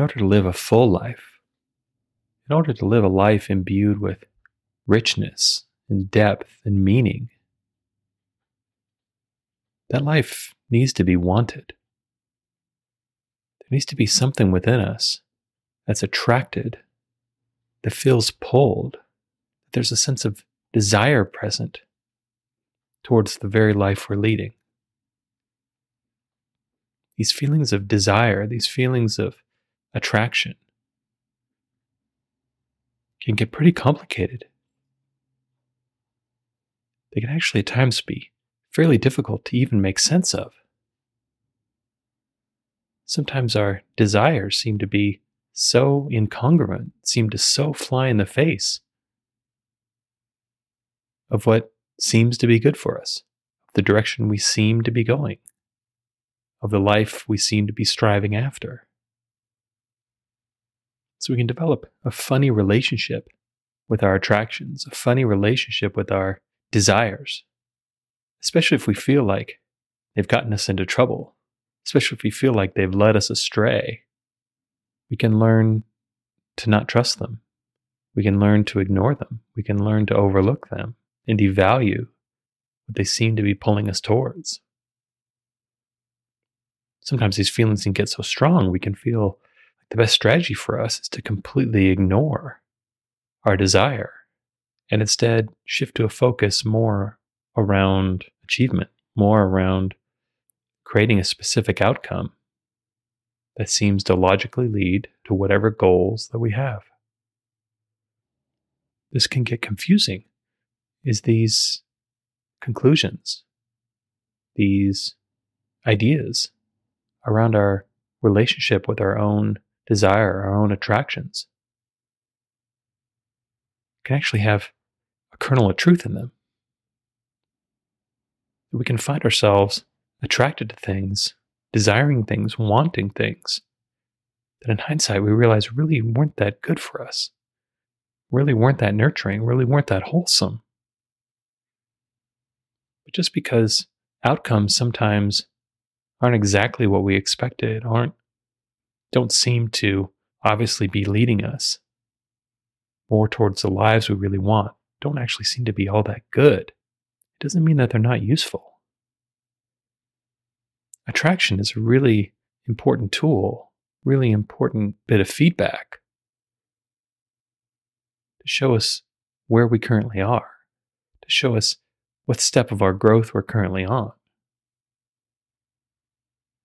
in order to live a full life, in order to live a life imbued with richness and depth and meaning, that life needs to be wanted. There needs to be something within us that's attracted, that feels pulled, that there's a sense of desire present towards the very life we're leading. These feelings of desire, these feelings of attraction, can get pretty complicated. They can actually at times be fairly difficult to even make sense of. Sometimes our desires seem to be so incongruent, seem to so fly in the face of what seems to be good for us, the direction we seem to be going, of the life we seem to be striving after. So we can develop a funny relationship with our attractions, a funny relationship with our desires, especially if we feel like they've gotten us into trouble, especially if we feel like they've led us astray. We can learn to not trust them. We can learn to ignore them. We can learn to overlook them and devalue what they seem to be pulling us towards. Sometimes these feelings can get so strong, we can feel the best strategy for us is to completely ignore our desire and instead shift to a focus more around achievement, more around creating a specific outcome that seems to logically lead to whatever goals that we have. This can get confusing is these conclusions, these ideas around our relationship with our own desire, our own attractions, can actually have a kernel of truth in them. We can find ourselves attracted to things, desiring things, wanting things that in hindsight we realize really weren't that good for us, really weren't that nurturing, really weren't that wholesome. But just because outcomes sometimes aren't exactly what we expected, aren't don't seem to obviously be leading us more towards the lives we really want, don't actually seem to be all that good. It doesn't mean that they're not useful. Attraction is a really important tool, really important bit of feedback to show us where we currently are, to show us what step of our growth we're currently on.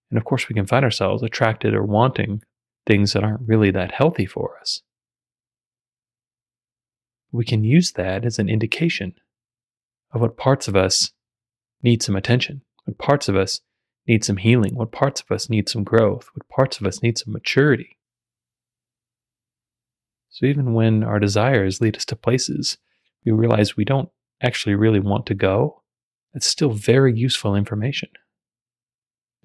And of course, we can find ourselves attracted or wanting things that aren't really that healthy for us. We can use that as an indication of what parts of us need some attention, what parts of us need some healing, what parts of us need some growth, what parts of us need some maturity. So even when our desires lead us to places we realize we don't actually really want to go, it's still very useful information.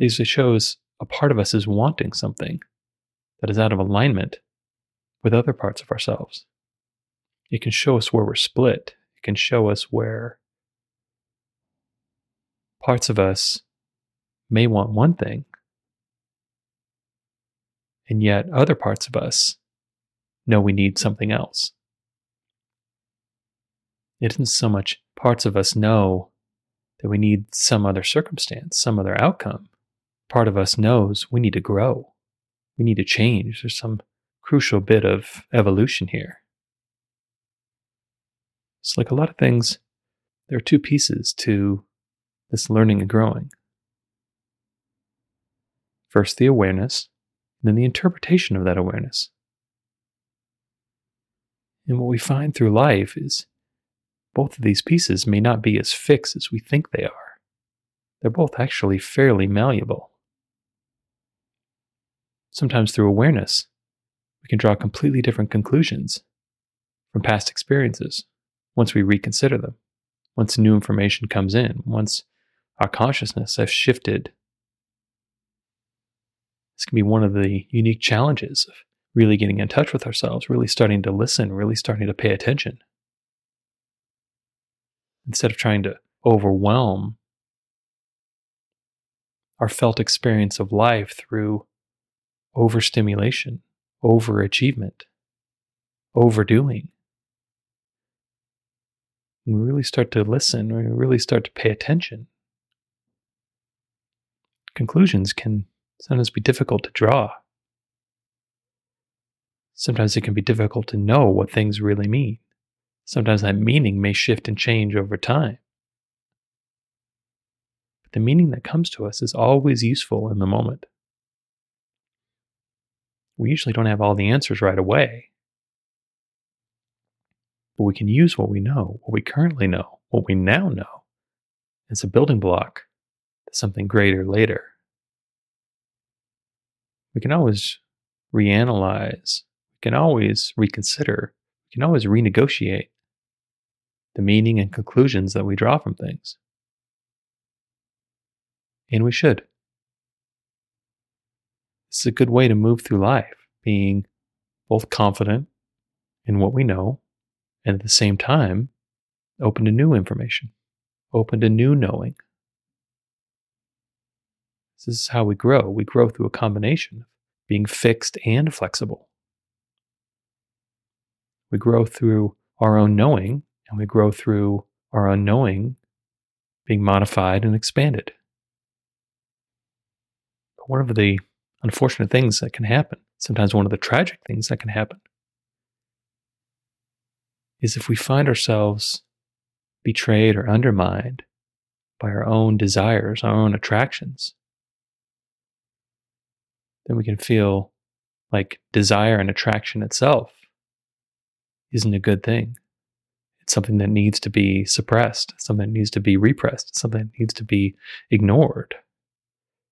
It shows a part of us is wanting something that is out of alignment with other parts of ourselves. It can show us where we're split. It can show us where parts of us may want one thing, and yet other parts of us know we need something else. It isn't so much parts of us know that we need some other circumstance, some other outcome. Part of us knows we need to grow, we need to change. There's some crucial bit of evolution here. It's like a lot of things, there are two pieces to this learning and growing. First, the awareness, then the interpretation of that awareness. And what we find through life is both of these pieces may not be as fixed as we think they are. They're both actually fairly malleable. Sometimes through awareness, we can draw completely different conclusions from past experiences once we reconsider them, once new information comes in, once our consciousness has shifted this can be one of the unique challenges of really getting in touch with ourselves, really starting to listen, really starting to pay attention. Instead of trying to overwhelm our felt experience of life through overstimulation, overachievement, overdoing. And we really start to listen, we really start to pay attention. Conclusions can sometimes be difficult to draw. Sometimes it can be difficult to know what things really mean. Sometimes that meaning may shift and change over time. But the meaning that comes to us is always useful in the moment. We usually don't have all the answers right away. But we can use what we know, what we currently know, what we now know, as a building block to something greater later. We can always reanalyze, we can always reconsider, we can always renegotiate the meaning and conclusions that we draw from things. And we should. This is a good way to move through life, being both confident in what we know and at the same time open to new information, open to new knowing. This is how we grow. We grow through a combination of being fixed and flexible. We grow through our own knowing and we grow through our unknowing being modified and expanded. But one of the unfortunate things that can happen, sometimes one of the tragic things that can happen, is if we find ourselves betrayed or undermined by our own desires, our own attractions, then we can feel like desire and attraction itself isn't a good thing. It's something that needs to be suppressed, something that needs to be repressed, something that needs to be ignored.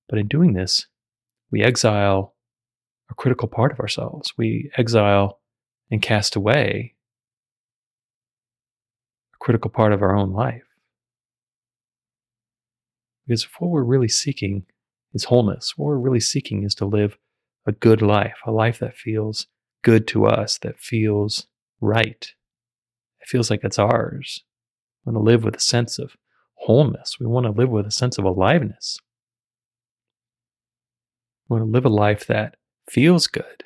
But in doing this, we exile a critical part of ourselves. We exile and cast away a critical part of our own life. Because if what we're really seeking is wholeness, what we're really seeking is to live a good life, a life that feels good to us, that feels right, it feels like it's ours. We want to live with a sense of wholeness. We want to live with a sense of aliveness. Want to live a life that feels good.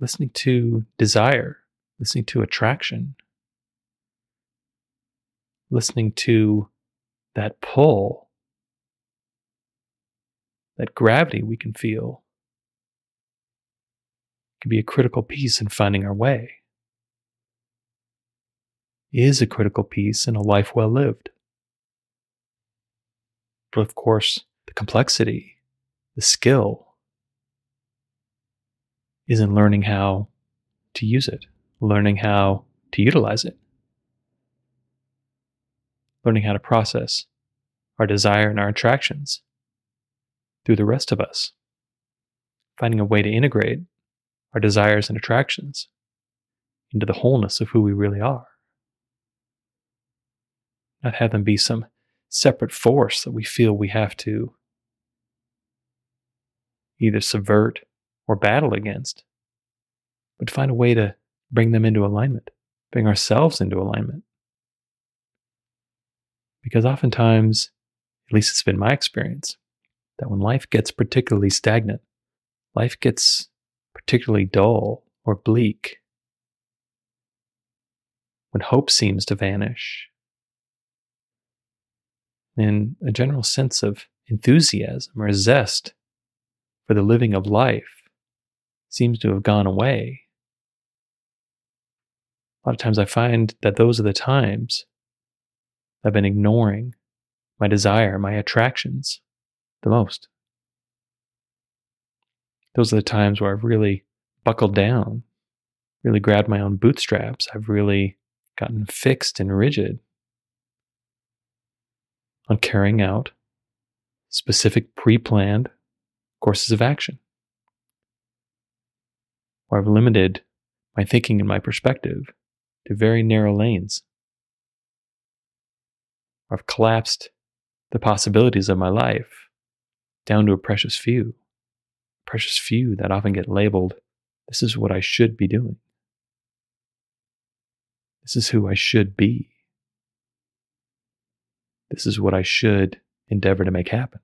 Listening to desire, listening to attraction, listening to that pull, that gravity we can feel can be a critical piece in finding our way is a critical piece in a life well lived. But of course, the complexity, the skill, is in learning how to use it, learning how to utilize it, learning how to process our desire and our attractions through the rest of us, finding a way to integrate our desires and attractions into the wholeness of who we really are. Not have them be some separate force that we feel we have to either subvert or battle against, but find a way to bring them into alignment, bring ourselves into alignment. Because oftentimes, at least it's been my experience, that when life gets particularly stagnant, life gets particularly dull or bleak, when hope seems to vanish, and a general sense of enthusiasm or zest for the living of life seems to have gone away. A lot of times I find that those are the times I've been ignoring my desire, my attractions the most. Those are the times where I've really buckled down, really grabbed my own bootstraps. I've really gotten fixed and rigid on carrying out specific pre planned courses of action. Or I've limited my thinking and my perspective to very narrow lanes. Or I've collapsed the possibilities of my life down to a precious few, precious few that often get labeled this is what I should be doing. This is who I should be. This is what I should endeavor to make happen.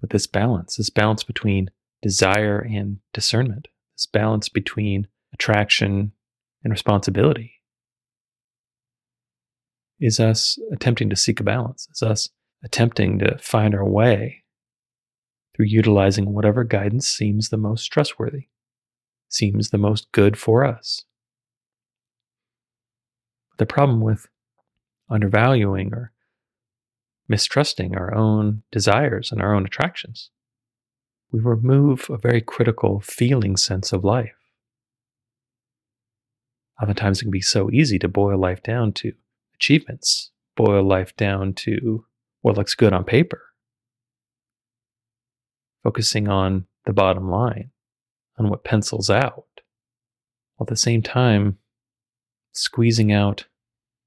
But this balance, this balance between desire and discernment, this balance between attraction and responsibility, is us attempting to seek a balance, is us attempting to find our way through utilizing whatever guidance seems the most trustworthy, seems the most good for us. The problem with undervaluing or mistrusting our own desires and our own attractions, we remove a very critical feeling sense of life. Oftentimes, it can be so easy to boil life down to achievements, boil life down to what looks good on paper, focusing on the bottom line, on what pencils out, while at the same time squeezing out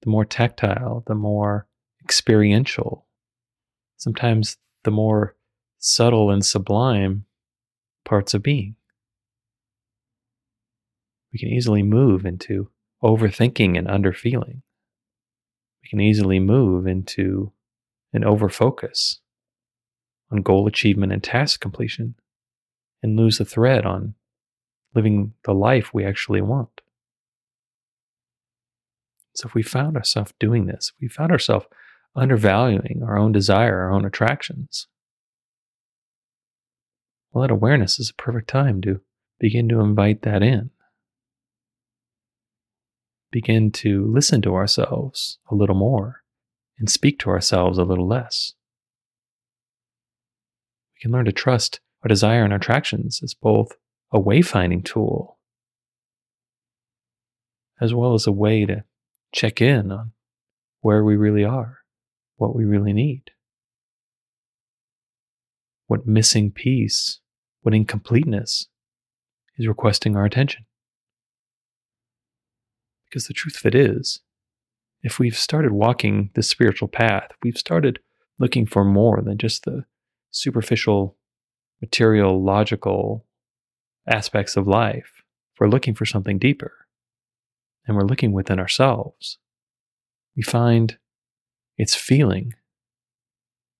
the more tactile, the more experiential, sometimes the more subtle and sublime parts of being. We can easily move into overthinking and underfeeling. We can easily move into an overfocus on goal achievement and task completion and lose the thread on living the life we actually want. So if we found ourselves doing this, if we found ourselves undervaluing our own desire, our own attractions, well, that awareness is a perfect time to begin to invite that in. Begin to listen to ourselves a little more and speak to ourselves a little less. We can learn to trust our desire and our attractions as both a wayfinding tool as well as a way to check in on where we really are, what we really need, what missing piece, what incompleteness is requesting our attention. Because the truth of it is, if we've started walking this spiritual path, we've started looking for more than just the superficial, material, logical aspects of life. We're looking for something deeper and we're looking within ourselves. We find it's feeling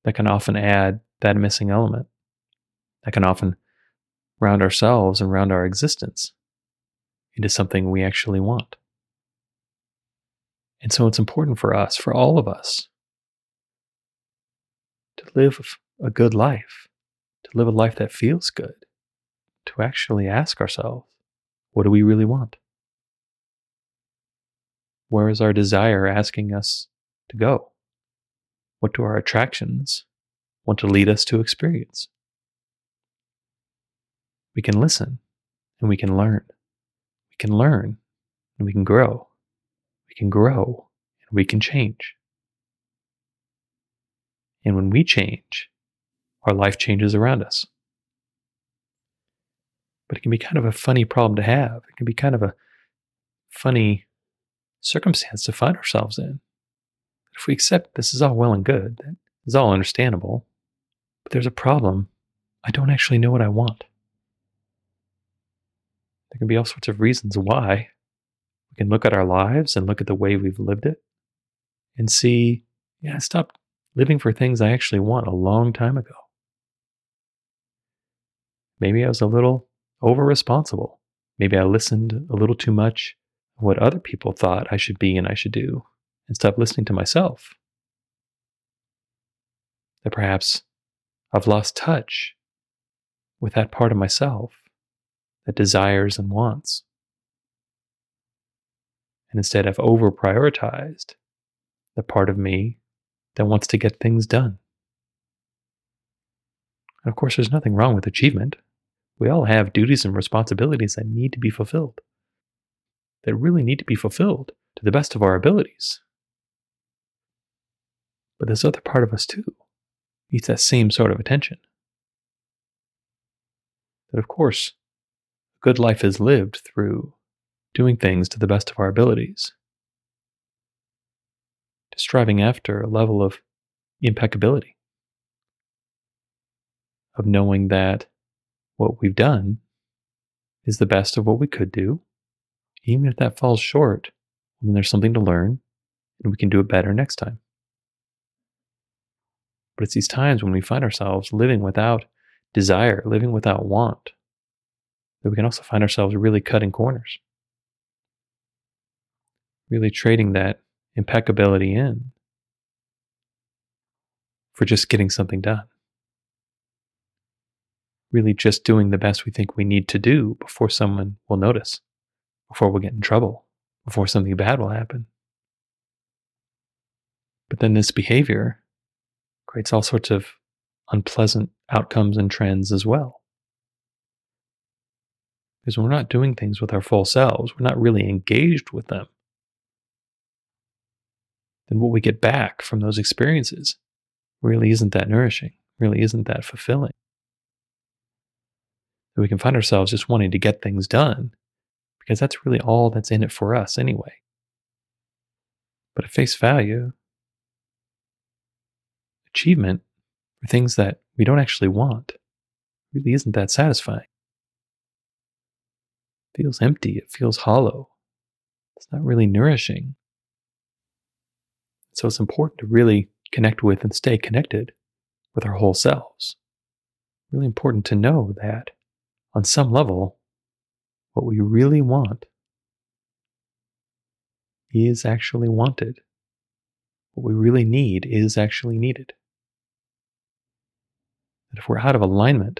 that can often add that missing element, that can often round ourselves and round our existence into something we actually want. And so it's important for us, for all of us, to live a good life, to live a life that feels good, to actually ask ourselves, what do we really want? Where is our desire asking us to go? What do our attractions want to lead us to experience? We can listen and we can learn. We can learn and we can grow. We can grow and we can change. And when we change, our life changes around us. But it can be kind of a funny problem to have. It can be kind of a funny circumstance to find ourselves in. If we accept this is all well and good, that is all understandable, but there's a problem. I don't actually know what I want. There can be all sorts of reasons why. We can look at our lives and look at the way we've lived it and see, yeah, I stopped living for things I actually want a long time ago. Maybe I was a little over responsible. Maybe I listened a little too much what other people thought I should be and I should do and stopped listening to myself. That perhaps I've lost touch with that part of myself that desires and wants. And instead, I've over prioritized the part of me that wants to get things done. And of course, there's nothing wrong with achievement. We all have duties and responsibilities that need to be fulfilled, that really need to be fulfilled to the best of our abilities. But this other part of us, too, needs that same sort of attention. That, of course, a good life is lived through doing things to the best of our abilities, to striving after a level of impeccability, of knowing that what we've done is the best of what we could do. Even if that falls short, then there's something to learn and we can do it better next time. But it's these times when we find ourselves living without desire, living without want, that we can also find ourselves really cutting corners, really trading that impeccability in for just getting something done. Really, just doing the best we think we need to do before someone will notice, before we'll get in trouble, before something bad will happen. But then this behavior creates all sorts of unpleasant outcomes and trends as well. Because we're not doing things with our full selves, we're not really engaged with them. Then what we get back from those experiences really isn't that nourishing, really isn't that fulfilling. We can find ourselves just wanting to get things done because that's really all that's in it for us anyway. But at face value, achievement for things that we don't actually want really isn't that satisfying. It feels empty, it feels hollow. It's not really nourishing. So it's important to really connect with and stay connected with our whole selves. Really important to know that on some level, what we really want is actually wanted. What we really need is actually needed. That if we're out of alignment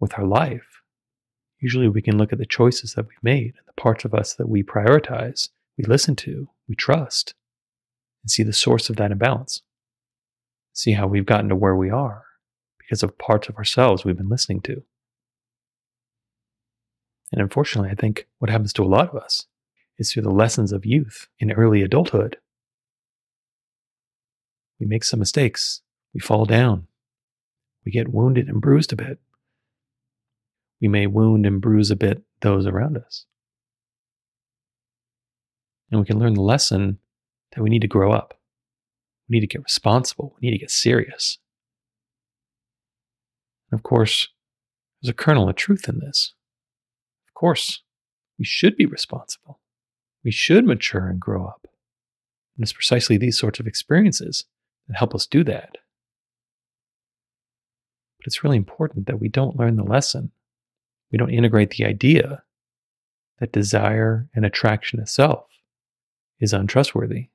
with our life, usually we can look at the choices that we've made and the parts of us that we prioritize, we listen to, we trust, and see the source of that imbalance see how we've gotten to where we are because of parts of ourselves we've been listening to. And unfortunately, I think what happens to a lot of us is through the lessons of youth in early adulthood. We make some mistakes, we fall down, we get wounded and bruised a bit. We may wound and bruise a bit those around us. And we can learn the lesson that we need to grow up. We need to get responsible. We need to get serious. And of course, there's a kernel of truth in this. Course, we should be responsible. We should mature and grow up. And it's precisely these sorts of experiences that help us do that. But it's really important that we don't learn the lesson. We don't integrate the idea that desire and attraction itself is untrustworthy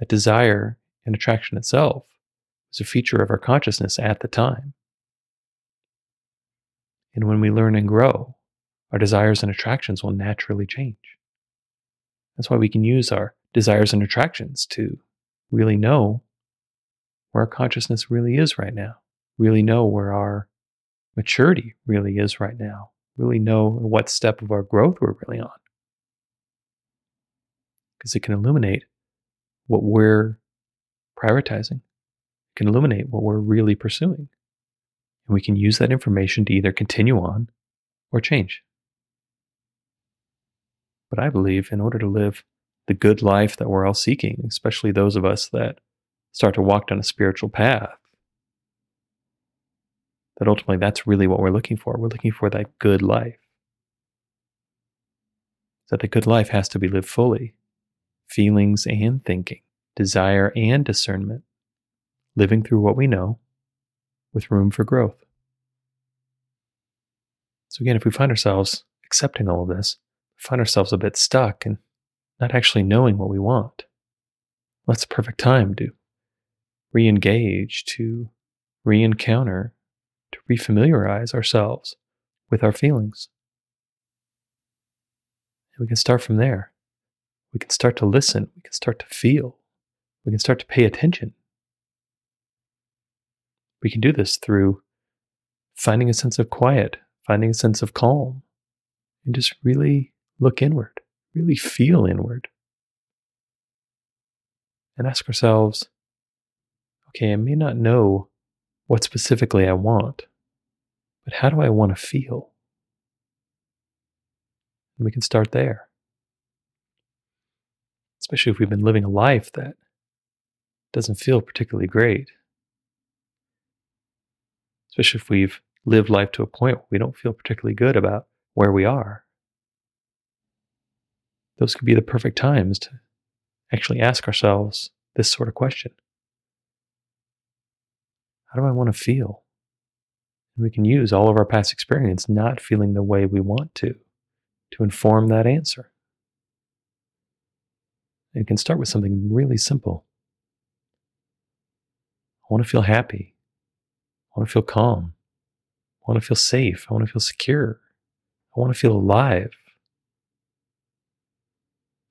that desire and attraction itself was a feature of our consciousness at the time. And when we learn and grow, our desires and attractions will naturally change. That's why we can use our desires and attractions to really know where our consciousness really is right now, really know where our maturity really is right now, really know what step of our growth we're really on. Because it can illuminate what we're prioritizing, it can illuminate what we're really pursuing. And we can use that information to either continue on or change. But I believe in order to live the good life that we're all seeking, especially those of us that start to walk down a spiritual path, that ultimately that's really what we're looking for. We're looking for that good life. That the good life has to be lived fully feelings and thinking, desire and discernment, living through what we know with room for growth. So, again, if we find ourselves accepting all of this, find ourselves a bit stuck and not actually knowing what we want, well, that's the perfect time to re engage, to re encounter, to refamiliarize ourselves with our feelings. And we can start from there we can start to listen, we can start to feel, we can start to pay attention. We can do this through finding a sense of quiet, finding a sense of calm, and just really look inward, really feel inward. And ask ourselves okay, I may not know what specifically I want, but how do I want to feel? And we can start there especially if we've been living a life that doesn't feel particularly great. Especially if we've lived life to a point where we don't feel particularly good about where we are. Those could be the perfect times to actually ask ourselves this sort of question How do I want to feel? And we can use all of our past experience not feeling the way we want to to inform that answer. It can start with something really simple. I want to feel happy. I want to feel calm. I want to feel safe. I want to feel secure. I want to feel alive.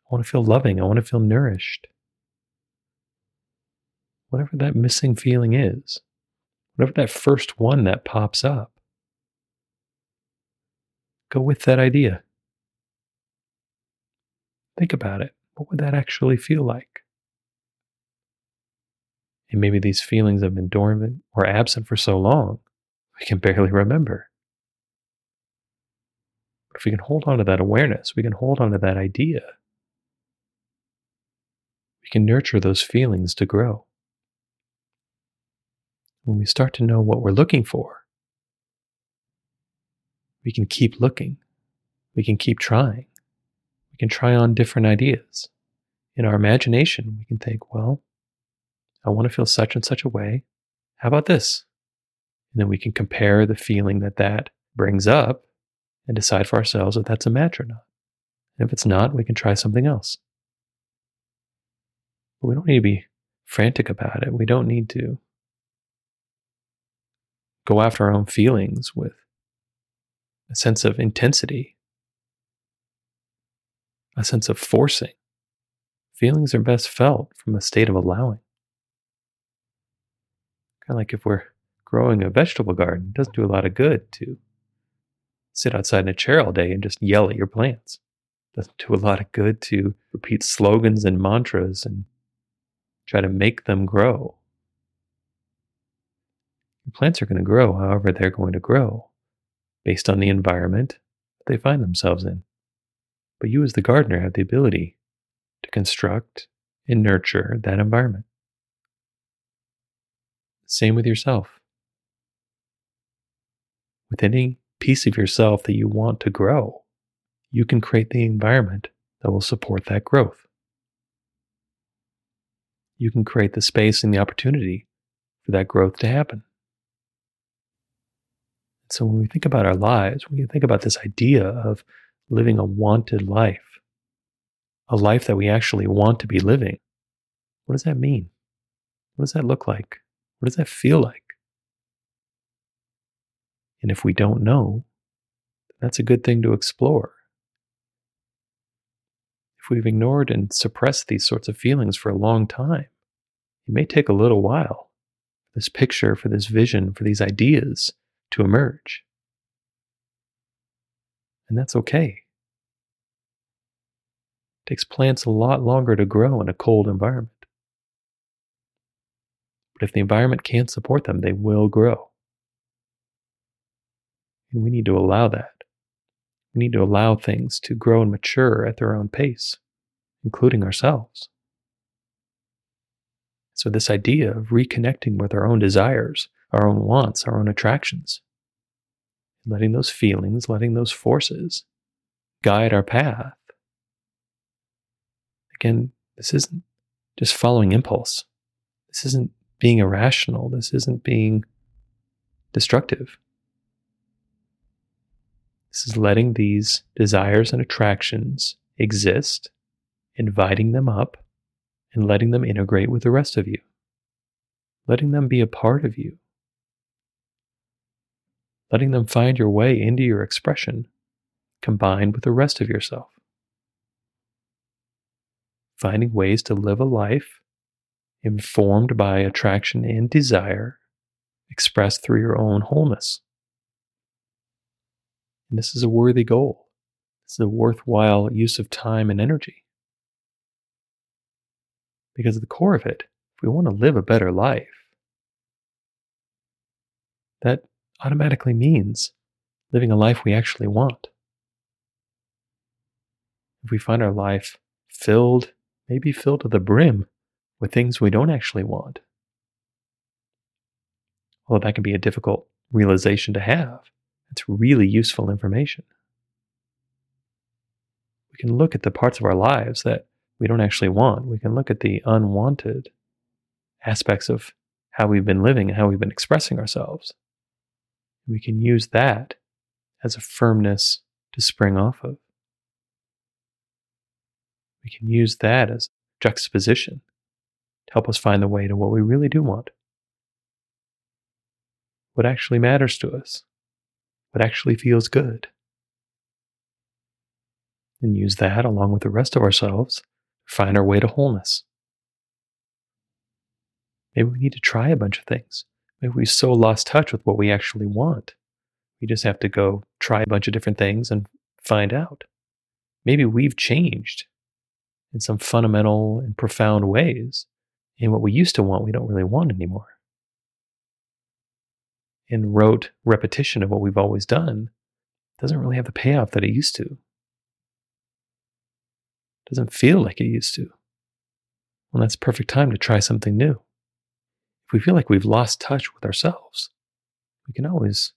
I want to feel loving. I want to feel nourished. Whatever that missing feeling is, whatever that first one that pops up, go with that idea. Think about it. What would that actually feel like? And maybe these feelings have been dormant or absent for so long, we can barely remember. But if we can hold on to that awareness, we can hold on to that idea, we can nurture those feelings to grow. When we start to know what we're looking for, we can keep looking. We can keep trying. We can try on different ideas. In our imagination, we can think, well, I want to feel such and such a way. How about this? And then we can compare the feeling that that brings up and decide for ourselves if that's a match or not. And if it's not, we can try something else. But we don't need to be frantic about it. We don't need to go after our own feelings with a sense of intensity, a sense of forcing. Feelings are best felt from a state of allowing. Kind of like if we're growing a vegetable garden, it doesn't do a lot of good to sit outside in a chair all day and just yell at your plants. It doesn't do a lot of good to repeat slogans and mantras and try to make them grow. Plants are going to grow however they're going to grow, based on the environment that they find themselves in. But you, as the gardener, have the ability to construct and nurture that environment. Same with yourself. With any piece of yourself that you want to grow, you can create the environment that will support that growth. You can create the space and the opportunity for that growth to happen. So, when we think about our lives, when we think about this idea of living a wanted life, a life that we actually want to be living, what does that mean? What does that look like? What does that feel like? And if we don't know, that's a good thing to explore. If we've ignored and suppressed these sorts of feelings for a long time, it may take a little while for this picture, for this vision, for these ideas to emerge. And that's okay. It takes plants a lot longer to grow in a cold environment. But if the environment can't support them, they will grow. And we need to allow that. We need to allow things to grow and mature at their own pace, including ourselves. So, this idea of reconnecting with our own desires, our own wants, our own attractions, letting those feelings, letting those forces guide our path. Again, this isn't just following impulse. This isn't being irrational. This isn't being destructive. This is letting these desires and attractions exist, inviting them up, and letting them integrate with the rest of you, letting them be a part of you, letting them find your way into your expression combined with the rest of yourself. Finding ways to live a life informed by attraction and desire, expressed through your own wholeness. And this is a worthy goal. It's a worthwhile use of time and energy. Because at the core of it, if we want to live a better life, that automatically means living a life we actually want. If we find our life filled, maybe filled to the brim with things we don't actually want. Although that can be a difficult realization to have, it's really useful information. We can look at the parts of our lives that we don't actually want. We can look at the unwanted aspects of how we've been living and how we've been expressing ourselves. We can use that as a firmness to spring off of. We can use that as juxtaposition to help us find the way to what we really do want. What actually matters to us, what actually feels good. And use that along with the rest of ourselves to find our way to wholeness. Maybe we need to try a bunch of things. Maybe we so lost touch with what we actually want. We just have to go try a bunch of different things and find out. Maybe we've changed in some fundamental and profound ways. And what we used to want, we don't really want anymore. And rote repetition of what we've always done doesn't really have the payoff that it used to. Doesn't feel like it used to. Well, that's perfect time to try something new. If we feel like we've lost touch with ourselves, we can always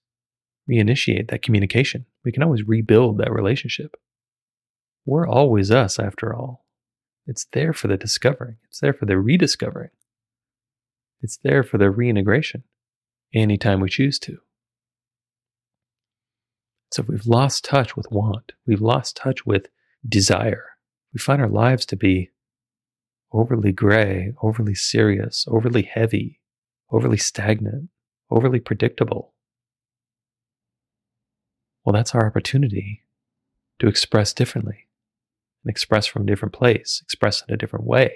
reinitiate that communication. We can always rebuild that relationship. We're always us, after all. It's there for the discovering, it's there for the rediscovering, it's there for the reintegration anytime we choose to. So if we've lost touch with want, we've lost touch with desire, we find our lives to be overly gray, overly serious, overly heavy, overly stagnant, overly predictable. Well, that's our opportunity to express differently and express from a different place, express in a different way.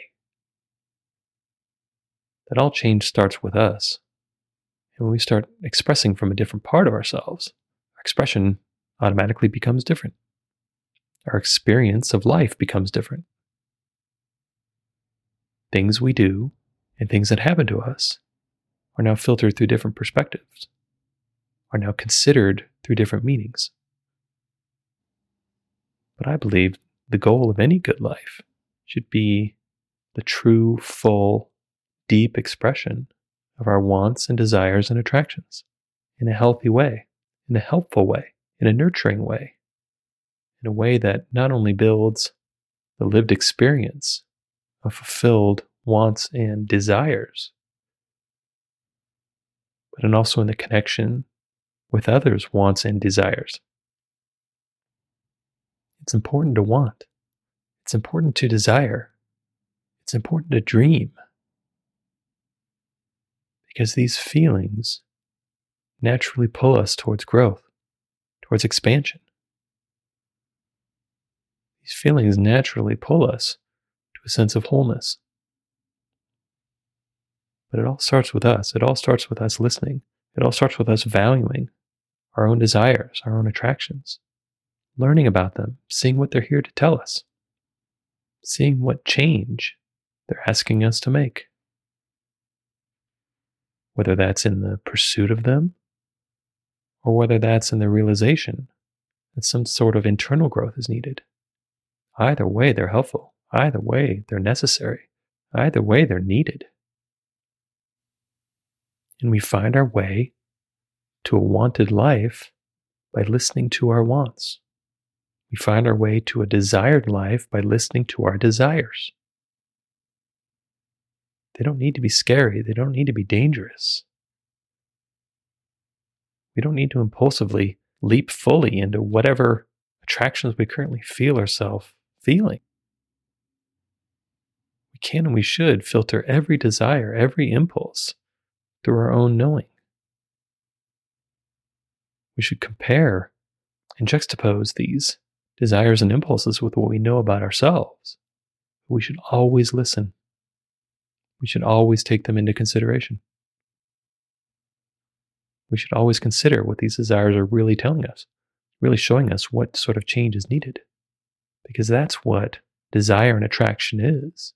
That all change starts with us. And when we start expressing from a different part of ourselves, our expression automatically becomes different. Our experience of life becomes different. Things we do and things that happen to us are now filtered through different perspectives, are now considered through different meanings. But I believe the goal of any good life should be the true, full, deep expression of our wants and desires and attractions in a healthy way, in a helpful way, in a nurturing way, in a way that not only builds the lived experience of fulfilled wants and desires, but and also in the connection with others' wants and desires. It's important to want. It's important to desire. It's important to dream. Because these feelings naturally pull us towards growth, towards expansion. These feelings naturally pull us to a sense of wholeness. But it all starts with us. It all starts with us listening. It all starts with us valuing our own desires, our own attractions, learning about them, seeing what they're here to tell us, seeing what change they're asking us to make. Whether that's in the pursuit of them or whether that's in the realization that some sort of internal growth is needed. Either way, they're helpful. Either way, they're necessary. Either way, they're needed. And we find our way to a wanted life by listening to our wants. We find our way to a desired life by listening to our desires. They don't need to be scary, they don't need to be dangerous. We don't need to impulsively leap fully into whatever attractions we currently feel ourselves feeling. We can and we should filter every desire, every impulse through our own knowing. We should compare and juxtapose these desires and impulses with what we know about ourselves. We should always listen. We should always take them into consideration. We should always consider what these desires are really telling us, really showing us what sort of change is needed. Because that's what desire and attraction is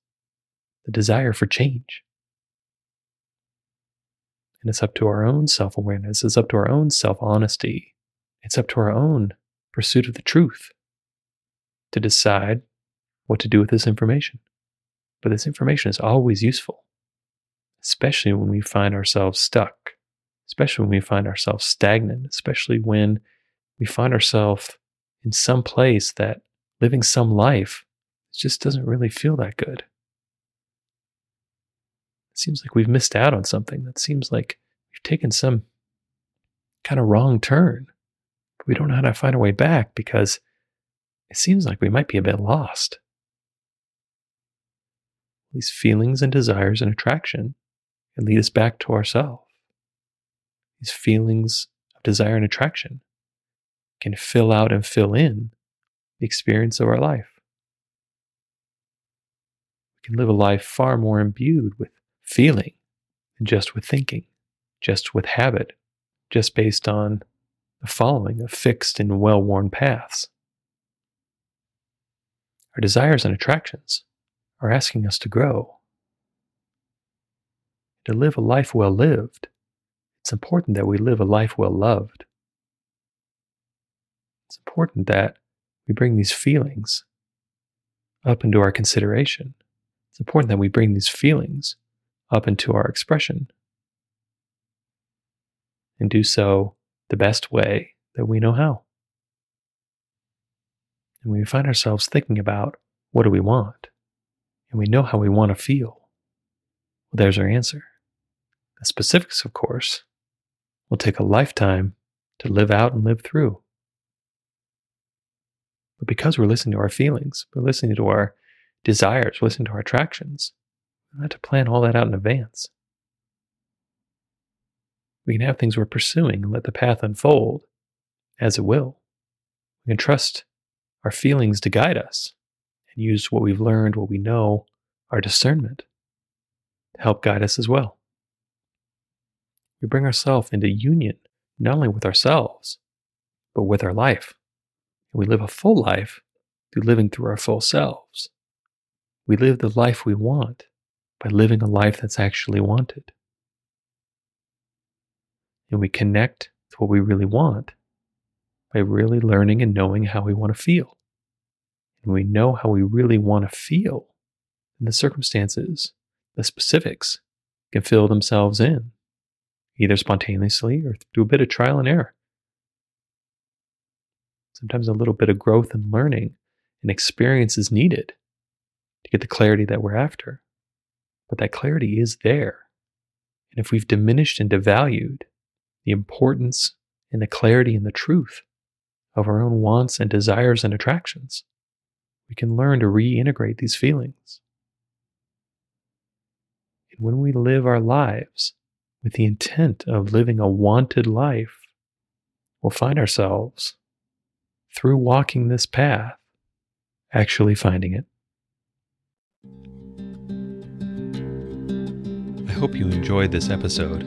the desire for change. And it's up to our own self awareness, it's up to our own self honesty, it's up to our own pursuit of the truth to decide what to do with this information. But this information is always useful, especially when we find ourselves stuck, especially when we find ourselves stagnant, especially when we find ourselves in some place that living some life just doesn't really feel that good. It seems like we've missed out on something. That seems like we've taken some kind of wrong turn. We don't know how to find a way back because it seems like we might be a bit lost. These feelings and desires and attraction can lead us back to ourselves. These feelings of desire and attraction can fill out and fill in the experience of our life. We can live a life far more imbued with feeling than just with thinking, just with habit, just based on the following of fixed and well worn paths. Our desires and attractions are asking us to grow. To live a life well lived, it's important that we live a life well loved. It's important that we bring these feelings up into our consideration. It's important that we bring these feelings up into our expression and do so the best way that we know how. And we find ourselves thinking about what do we want, and we know how we want to feel, well, there's our answer. The specifics, of course, will take a lifetime to live out and live through. But because we're listening to our feelings, we're listening to our desires, we're listening to our attractions, we don't have to plan all that out in advance. We can have things we're pursuing and let the path unfold as it will. We can trust our feelings to guide us and use what we've learned, what we know, our discernment to help guide us as well. We bring ourselves into union not only with ourselves, but with our life. And we live a full life through living through our full selves. We live the life we want by living a life that's actually wanted. And we connect to what we really want by really learning and knowing how we want to feel. And we know how we really want to feel, and the circumstances, the specifics, can fill themselves in either spontaneously or through a bit of trial and error. Sometimes a little bit of growth and learning and experience is needed to get the clarity that we're after. But that clarity is there. And if we've diminished and devalued the importance and the clarity and the truth of our own wants and desires and attractions, we can learn to reintegrate these feelings. And when we live our lives with the intent of living a wanted life, we'll find ourselves, through walking this path, actually finding it. I hope you enjoyed this episode.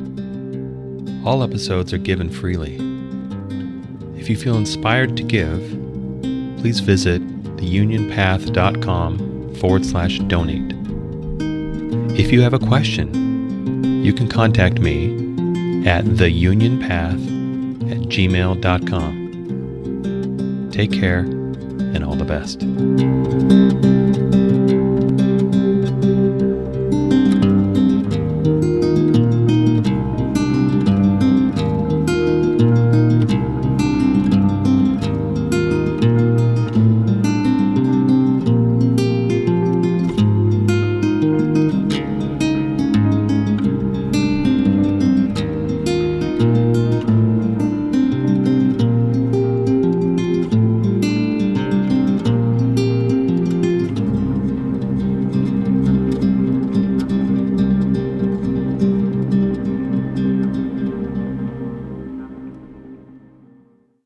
All episodes are given freely. If you feel inspired to give, please visit theunionpath.com forward slash donate. If you have a question, you can contact me at theunionpath at gmail.com. Take care and all the best.